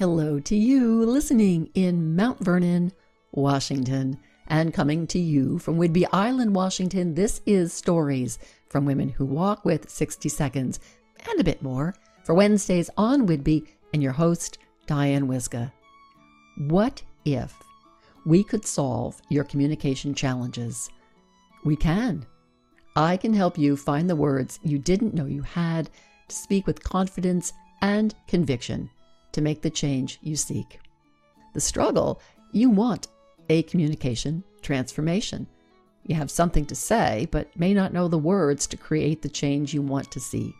Hello to you listening in Mount Vernon, Washington, and coming to you from Whidbey Island, Washington. This is Stories from Women Who Walk with 60 Seconds and a bit more for Wednesdays on Whidbey and your host, Diane Wyzga. What if we could solve your communication challenges? We can. I can help you find the words you didn't know you had to speak with confidence and conviction to make the change you seek. The struggle, you want a communication transformation. You have something to say, but may not know the words to create the change you want to see.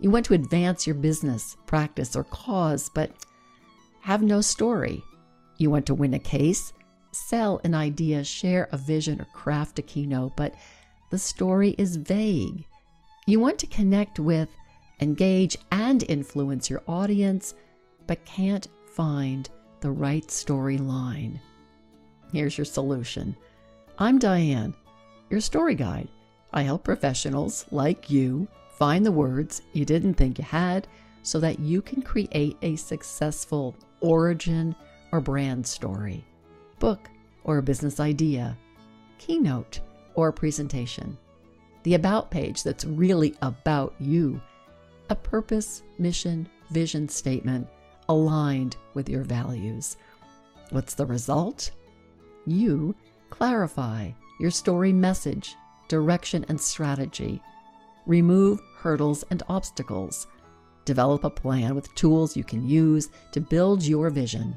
You want to advance your business, practice, or cause, but have no story. You want to win a case, sell an idea, share a vision, or craft a keynote, but the story is vague. You want to connect with, engage, and influence your audience, but can't find the right storyline. Here's your solution. I'm Diane, your story guide. I help professionals like you find the words you didn't think you had so that you can create a successful origin or brand story, book or business idea, keynote or presentation, the About page that's really about you, a purpose, mission, vision statement aligned with your values. What's the result? You clarify your story message, direction, and strategy. Remove hurdles and obstacles. Develop a plan with tools you can use to build your vision.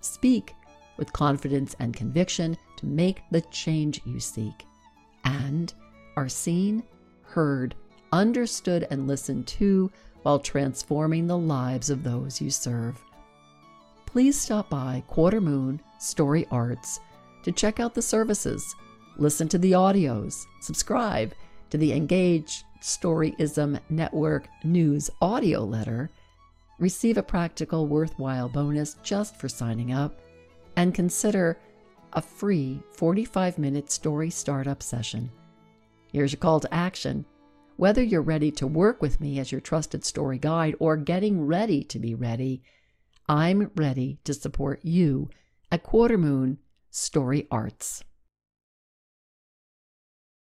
Speak with confidence and conviction to make the change you seek. And are seen, heard, understood, and listened to while transforming the lives of those you serve. Please stop by Quarter Moon Story Arts to check out the services, listen to the audios, subscribe to the Engage Storyism Network news audio letter, receive a practical, worthwhile bonus just for signing up, and consider a free 45 minute story startup session. Here's your call to action whether you're ready to work with me as your trusted story guide or getting ready to be ready, I'm ready to support you at Quarter Moon Story Arts.